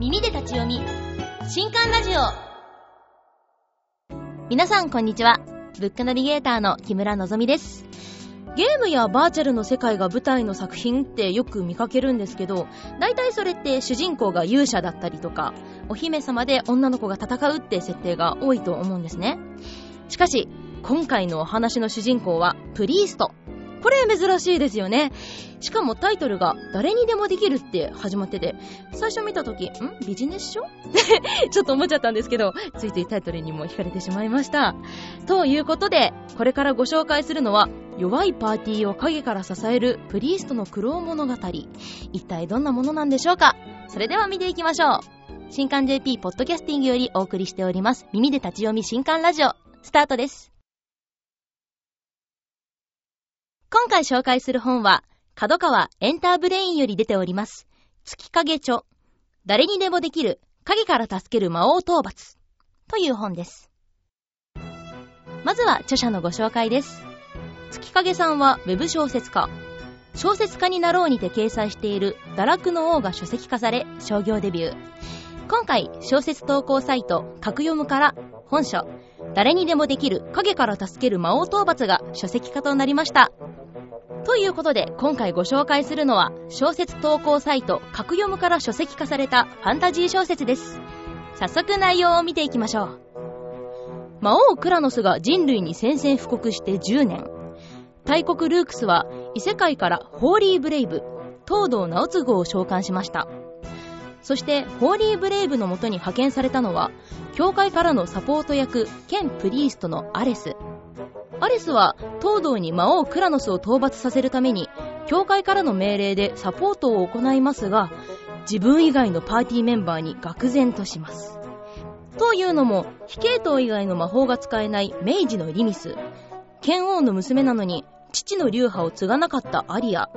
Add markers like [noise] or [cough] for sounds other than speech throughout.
耳で立ち読み。新刊ラジオ。皆さんこんにちは。ブックナビゲーターの木村のぞみです。ゲームやバーチャルの世界が舞台の作品ってよく見かけるんですけど大体それって主人公が勇者だったりとかお姫様で女の子が戦うって設定が多いと思うんですね。しかし今回のお話の主人公はプリースト。これ珍しいですよね。しかもタイトルが誰にでもできるって始まってて、最初見た時、ん？ビジネス書？っ [laughs] てちょっと思っちゃったんですけど、ついついタイトルにも惹かれてしまいました。ということで、これからご紹介するのは、弱いパーティーを影から支えるプリーストの苦労物語。一体どんなものなんでしょうか？それでは見ていきましょう。新刊 JP ポッドキャスティングよりお送りしております。耳で立ち読み新刊ラジオ、スタートです。今回紹介する本は、角川エンターブレインより出ております。月影著。誰にでもできる影から助ける魔王討伐。という本です。まずは著者のご紹介です。月影さんはウェブ小説家。小説家になろうにて掲載している堕落の王が書籍化され商業デビュー。今回小説投稿サイト格読むから本書誰にでもできる影から助ける魔王討伐が書籍化となりました。ということで今回ご紹介するのは小説投稿サイト格読むから書籍化されたファンタジー小説です。早速内容を見ていきましょう。魔王クラノスが人類に宣戦布告して10年。大国ルークスは異世界からホーリーブレイブ東堂直次を召喚しました。そしてホーリーブレイブのもとに派遣されたのは教会からのサポート役兼プリーストのアレス。アリスは東堂に魔王クラノスを討伐させるために教会からの命令でサポートを行いますが自分以外のパーティーメンバーに愕然とします。というのも非系統以外の魔法が使えない明治のリミス剣王の娘なのに父の流派を継がなかったアリア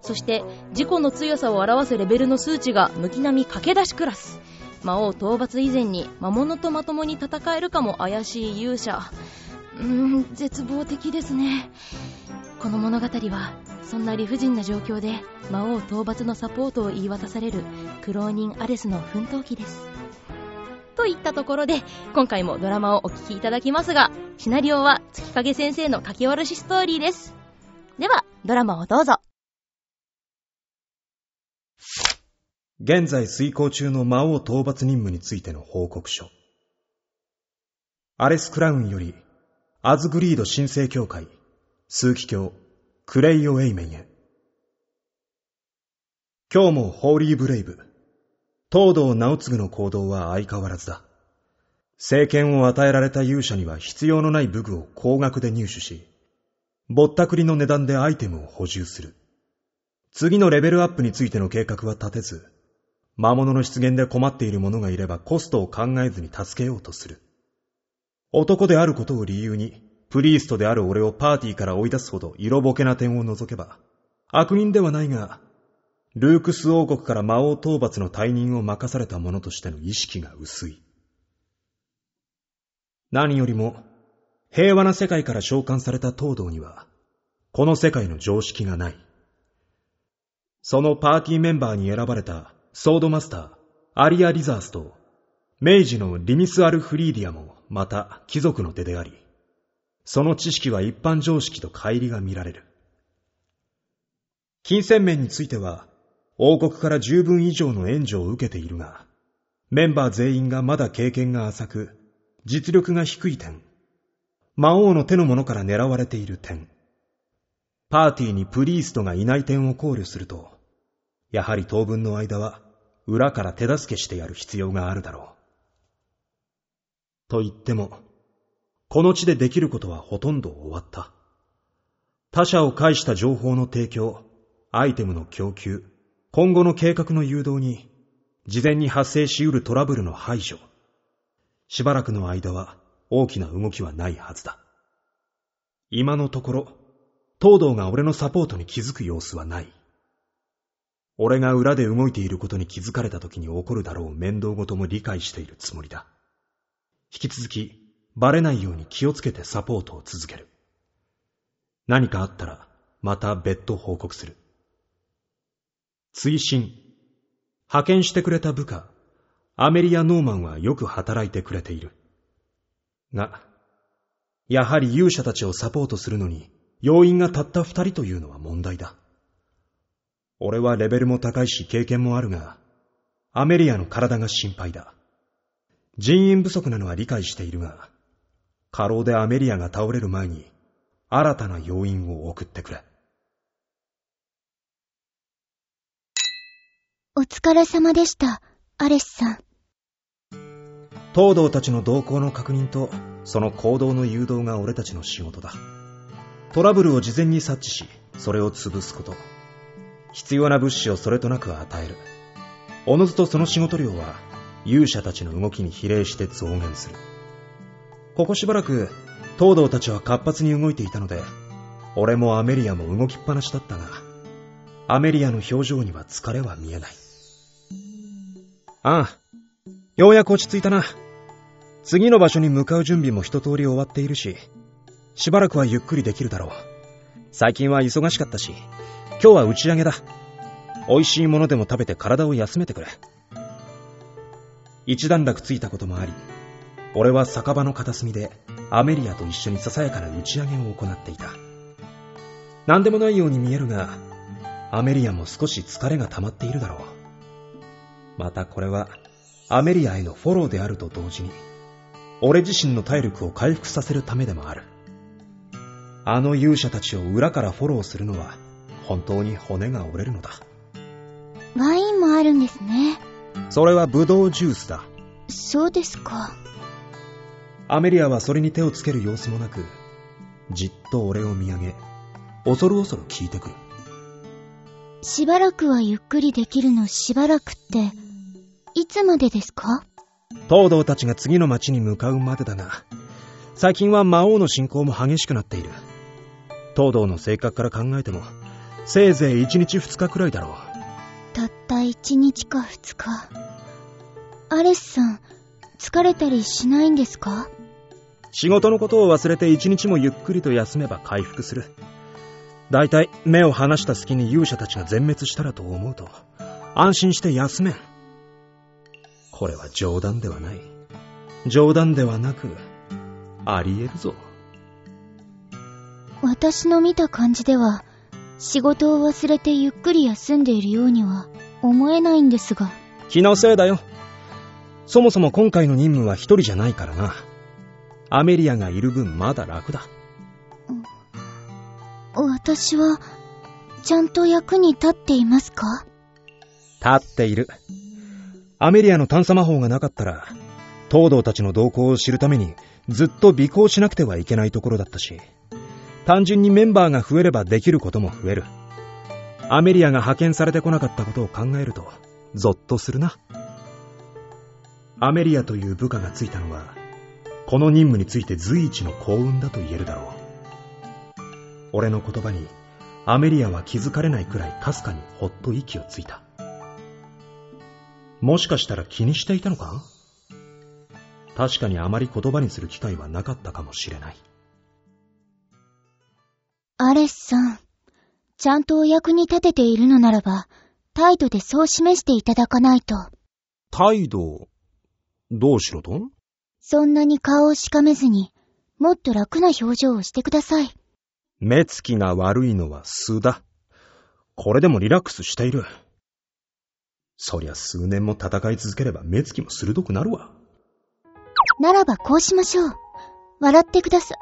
そして自己の強さを表すレベルの数値が軒並み駆け出しクラス魔王討伐以前に魔物とまともに戦えるかも怪しい勇者うーん絶望的ですね。この物語はそんな理不尽な状況で魔王討伐のサポートを言い渡される苦労人アレスの奮闘記です。といったところで今回もドラマをお聴きいただきますがシナリオは月影先生の書き下ろしストーリーです。ではドラマをどうぞ。現在遂行中の魔王討伐任務についての報告書。アレス・クラウンよりアズグリード神聖教会、枢機卿、クレイオ・エイメンへ。今日もホーリーブレイブ、東堂直次の行動は相変わらずだ。政権を与えられた勇者には必要のない武具を高額で入手し、ぼったくりの値段でアイテムを補充する。次のレベルアップについての計画は立てず、魔物の出現で困っている者がいればコストを考えずに助けようとする。男であることを理由に、プリーストである俺をパーティーから追い出すほど色ぼけな点を除けば、悪人ではないが、ルークス王国から魔王討伐の退任を任された者としての意識が薄い。何よりも、平和な世界から召喚された東堂には、この世界の常識がない。そのパーティーメンバーに選ばれたソードマスター、アリア・リザースと明治のリミス・アル・フリーディアもまた貴族の手であり、その知識は一般常識と乖離が見られる。金銭面については、王国から十分以上の援助を受けているが、メンバー全員がまだ経験が浅く、実力が低い点、魔王の手の者から狙われている点、パーティーにプリーストがいない点を考慮すると、やはり当分の間は裏から手助けしてやる必要があるだろう。と言っても、この地でできることはほとんど終わった。他者を介した情報の提供、アイテムの供給、今後の計画の誘導に、事前に発生し得るトラブルの排除。しばらくの間は大きな動きはないはずだ。今のところ、東堂が俺のサポートに気づく様子はない。俺が裏で動いていることに気づかれた時に起こるだろう面倒ごとも理解しているつもりだ。引き続き、バレないように気をつけてサポートを続ける。何かあったら、また別途報告する。追伸。派遣してくれた部下、アメリア・ノーマンはよく働いてくれている。が、やはり勇者たちをサポートするのに、要員がたった二人というのは問題だ。俺はレベルも高いし経験もあるが、アメリアの体が心配だ。人員不足なのは理解しているが、過労でアメリアが倒れる前に、新たな要員を送ってくれ。お疲れ様でした、アレスさん。東堂たちの動向の確認と、その行動の誘導が俺たちの仕事だ。トラブルを事前に察知し、それを潰すこと。必要な物資をそれとなく与える。おのずとその仕事量は、勇者たちの動きに比例して増減する。ここしばらく、東堂たちは活発に動いていたので、俺もアメリアも動きっぱなしだったが、アメリアの表情には疲れは見えない。ああ、ようやく落ち着いたな。次の場所に向かう準備も一通り終わっているし、しばらくはゆっくりできるだろう。最近は忙しかったし、今日は打ち上げだ。美味しいものでも食べて体を休めてくれ。一段落ついたこともあり、俺は酒場の片隅でアメリアと一緒にささやかな打ち上げを行っていた。何でもないように見えるが、アメリアも少し疲れが溜まっているだろう。またこれは、アメリアへのフォローであると同時に、俺自身の体力を回復させるためでもある。あの勇者たちを裏からフォローするのは、本当に骨が折れるのだ。ワインもあるんですね。それはブドウジュースだ。そうですか。アメリアはそれに手をつける様子もなく、じっと俺を見上げ、恐る恐る聞いてくる。しばらくはゆっくりできるの？しばらくって、いつまでですか？東堂たちが次の町に向かうまでだが、最近は魔王の進行も激しくなっている。東堂の性格から考えても、せいぜい1日2日くらいだろう。たった1日か2日。アレスさん、疲れたりしないんですか？仕事のことを忘れて1日もゆっくりと休めば回復する。だいたい目を離した隙に勇者たちが全滅したらと思うと、安心して休めん。これは冗談ではない。冗談ではなく、あり得るぞ。私の見た感じでは、仕事を忘れてゆっくり休んでいるようには思えないんですが。気のせいだよ。そもそも今回の任務は一人じゃないからな。アメリアがいる分まだ楽だ。私は、ちゃんと役に立っていますか？立っている。アメリアの探査魔法がなかったら、東堂たちの動向を知るためにずっと尾行しなくてはいけないところだったし、単純にメンバーが増えればできることも増える。アメリアが派遣されてこなかったことを考えると、ゾッとするな。アメリアという部下がついたのは、この任務について随一の幸運だと言えるだろう。俺の言葉に、アメリアは気づかれないくらいかすかにほっと息をついた。もしかしたら気にしていたのか？確かにあまり言葉にする機会はなかったかもしれない。アレスさん、ちゃんとお役に立てているのならば、態度でそう示していただかないと。態度、どうしろとそんなに顔をしかめずに、もっと楽な表情をしてください。目つきが悪いのは素だ。これでもリラックスしている。そりゃ数年も戦い続ければ目つきも鋭くなるわ。ならばこうしましょう。笑ってくださ。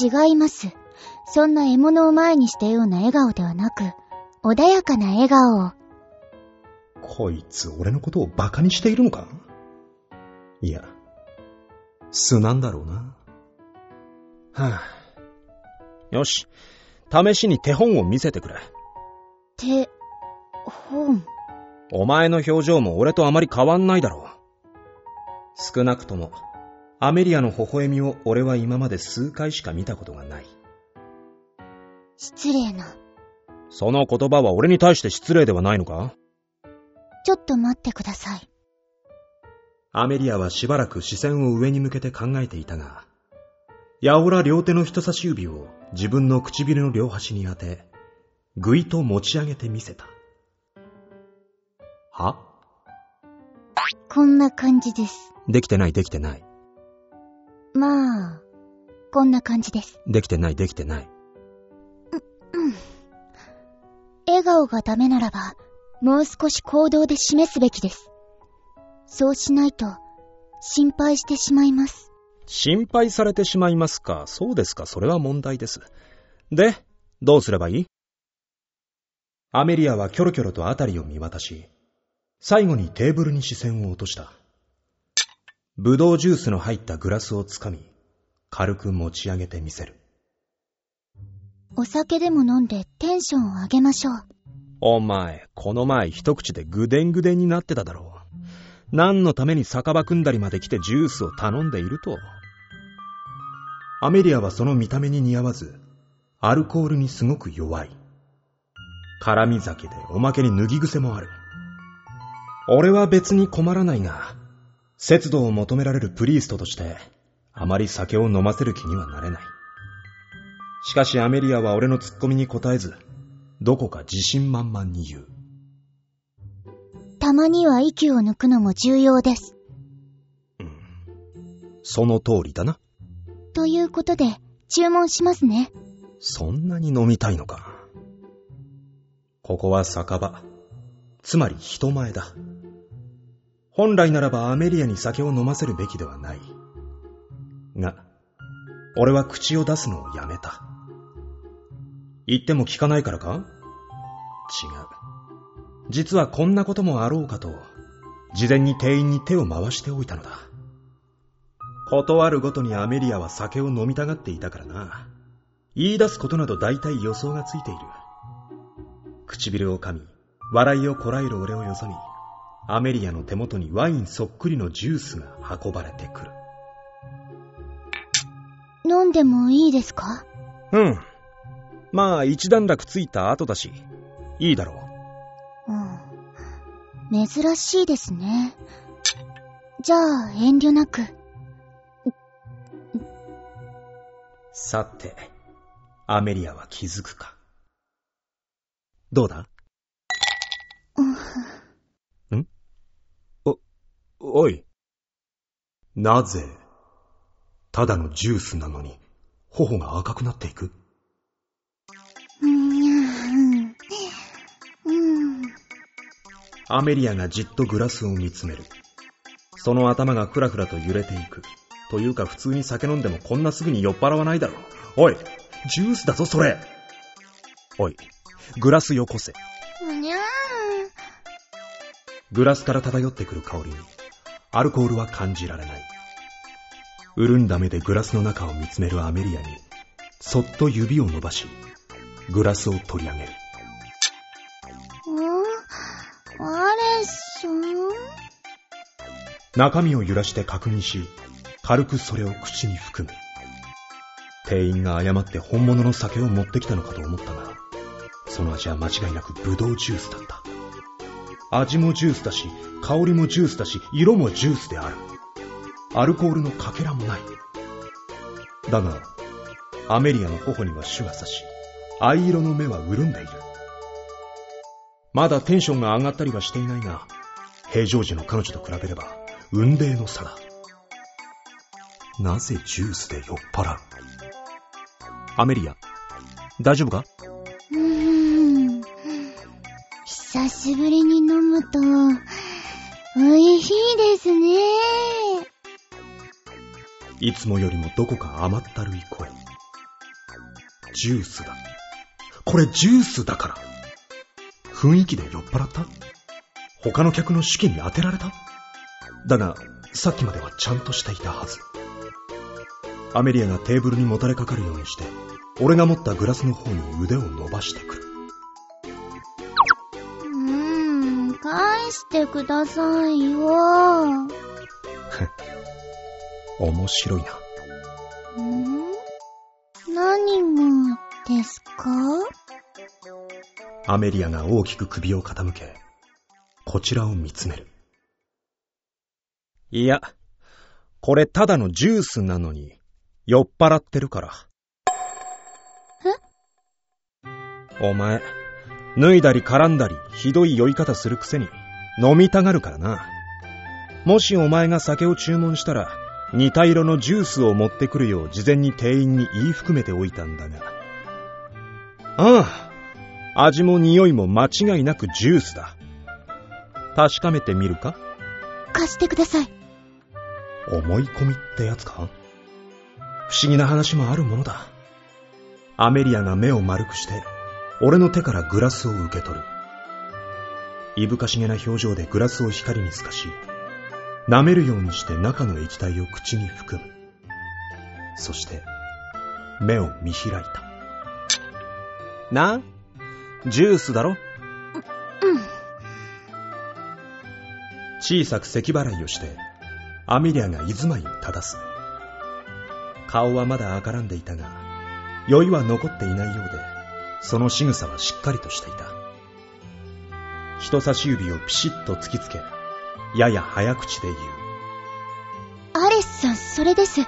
違います。そんな獲物を前にしたような笑顔ではなく、穏やかな笑顔を。こいつ俺のことを馬鹿にしているのか？いや、素なんだろうな。はぁ、あ、よし、試しに手本を見せてくれ。手、本？お前の表情も俺とあまり変わんないだろう。少なくとも、アメリアの微笑みを俺は今まで数回しか見たことがない。失礼な。その言葉は俺に対して失礼ではないのか？ちょっと待ってください。アメリアはしばらく視線を上に向けて考えていたが、やおら両手の人差し指を自分の唇の両端に当て、ぐいと持ち上げてみせた。は？こんな感じです。できてないできてない。まあ、こんな感じです。できてないできてない。うん。笑顔がダメならば、もう少し行動で示すべきです。そうしないと、心配してしまいます。心配されてしまいますか？そうですか？それは問題です。で、どうすればいい？アメリアはキョロキョロと辺りを見渡し、最後にテーブルに視線を落とした。ブドウジュースの入ったグラスをつかみ、軽く持ち上げてみせる。お酒でも飲んでテンションを上げましょう。お前、この前一口でぐでんぐでんになってただろう。何のために酒場組んだりまで来てジュースを頼んでいると。アメリアはその見た目に似合わず、アルコールにすごく弱い。絡み酒でおまけに脱ぎ癖もある。俺は別に困らないが、節度を求められるプリーストとして、あまり酒を飲ませる気にはなれない。しかしアメリアは俺のツッコミに答えず、どこか自信満々に言う。たまには息を抜くのも重要です。その通りだな。ということで、注文しますね。そんなに飲みたいのか。ここは酒場。つまり人前だ。本来ならばアメリアに酒を飲ませるべきではない。が、俺は口を出すのをやめた。言っても聞かないからか？違う。実はこんなこともあろうかと、事前に店員に手を回しておいたのだ。断るごとにアメリアは酒を飲みたがっていたからな。言い出すことなど大体予想がついている。唇を噛み、笑いをこらえる俺をよそに、アメリアの手元にワインそっくりのジュースが運ばれてくる。飲んでもいいですか？うん。まあ一段落ついた後だし、いいだろう。うん。珍しいですね。じゃあ、遠慮なく。さて、アメリアは気づくか？どうだ？ん？お、おい。なぜ、ただのジュースなのに、頬が赤くなっていく？アメリアがじっとグラスを見つめる。その頭がふらふらと揺れていく。というか普通に酒飲んでもこんなすぐに酔っ払わないだろう。おい、ジュースだぞそれおい、グラスよこせ。うにゃーグラスから漂ってくる香りに、アルコールは感じられない。潤んだ目でグラスの中を見つめるアメリアに、そっと指を伸ばし、グラスを取り上げる。中身を揺らして確認し、軽くそれを口に含む。店員が誤って本物の酒を持ってきたのかと思ったが、その味は間違いなくブドウジュースだった。味もジュースだし、香りもジュースだし、色もジュースである。アルコールのかけらもない。だが、アメリアの頬にはシュが差し、藍色の目は潤んでいる。まだテンションが上がったりはしていないが、平常時の彼女と比べれば、雲泥の差だ。なぜジュースで酔っ払う？アメリア、大丈夫か？うーん。久しぶりに飲むと、美味しいですね。いつもよりもどこか甘ったるい声。ジュースだ。これジュースだから。雰囲気で酔っ払った？他の客の手記に当てられた？だが、さっきまではちゃんとしていたはず。アメリアがテーブルにもたれかかるようにして、俺が持ったグラスの方に腕を伸ばしてくる。うーん、返してくださいよ。[laughs] 面白いな。ん？何がですか？アメリアが大きく首を傾け、こちらを見つめる。いや、これただのジュースなのに、酔っ払ってるから。え？お前、脱いだり絡んだり、ひどい酔い方するくせに、飲みたがるからな。もしお前が酒を注文したら、似た色のジュースを持ってくるよう事前に店員に言い含めておいたんだが。ああ、味も匂いも間違いなくジュースだ。確かめてみるか？貸してください。思い込みってやつか？不思議な話もあるものだ。アメリアが目を丸くして、俺の手からグラスを受け取る。いぶかしげな表情でグラスを光に透かし、舐めるようにして中の液体を口に含む。そして、目を見開いた。なジュースだろ？うん。小さく咳払いをして、アミリアが居住まいを正す。顔はまだ赤らんでいたが、酔いは残っていないようで、その仕草はしっかりとしていた。人差し指をピシッと突きつけ、やや早口で言う。アレスさん、それです。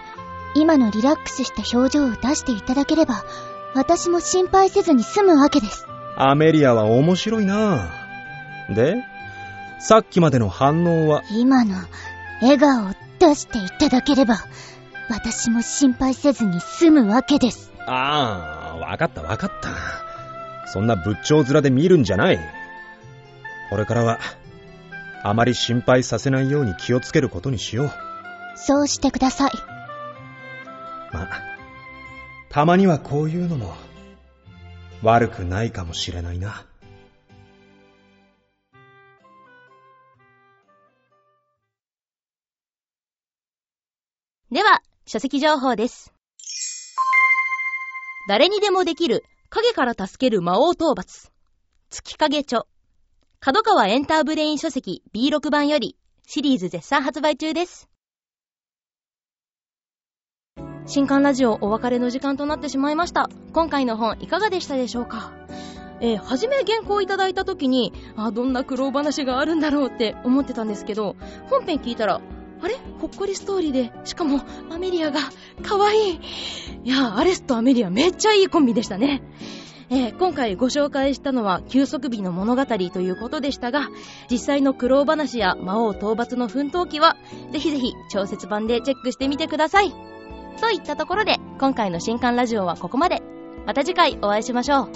今のリラックスした表情を出していただければ、私も心配せずに済むわけです。アメリアは面白いなで、さっきまでの反応は？今の笑顔を出していただければ、私も心配せずに済むわけです。ああ、わかったわかった。そんな仏頂面で見るんじゃない。これからは、あまり心配させないように気をつけることにしよう。そうしてください。またまにはこういうのも、悪くないかもしれないな。では、書籍情報です。誰にでもできる影から助ける魔王討伐。月影著。角川エンターブレイン書籍 B6 版よりシリーズ絶賛発売中です。新刊ラジオお別れの時間となってしまいました。今回の本いかがでしたでしょうか？えー、初め原稿をいただいた時に、あ、どんな苦労話があるんだろうって思ってたんですけど、本編聞いたら、あれ？ほっこりストーリーで、しかもアメリアが可愛い。いや、アレスとアメリアめっちゃいいコンビでしたね。えー、今回ご紹介したのは休息日の物語ということでしたが、実際の苦労話や魔王討伐の奮闘記は、ぜひぜひ調節版でチェックしてみてください。といったところで、今回の新刊ラジオはここまで。また次回お会いしましょう。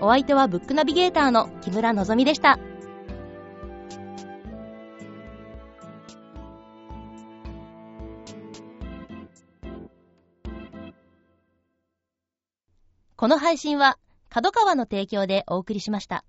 お相手はブックナビゲーターの木村のぞみでした。この配信は角川の提供でお送りしました。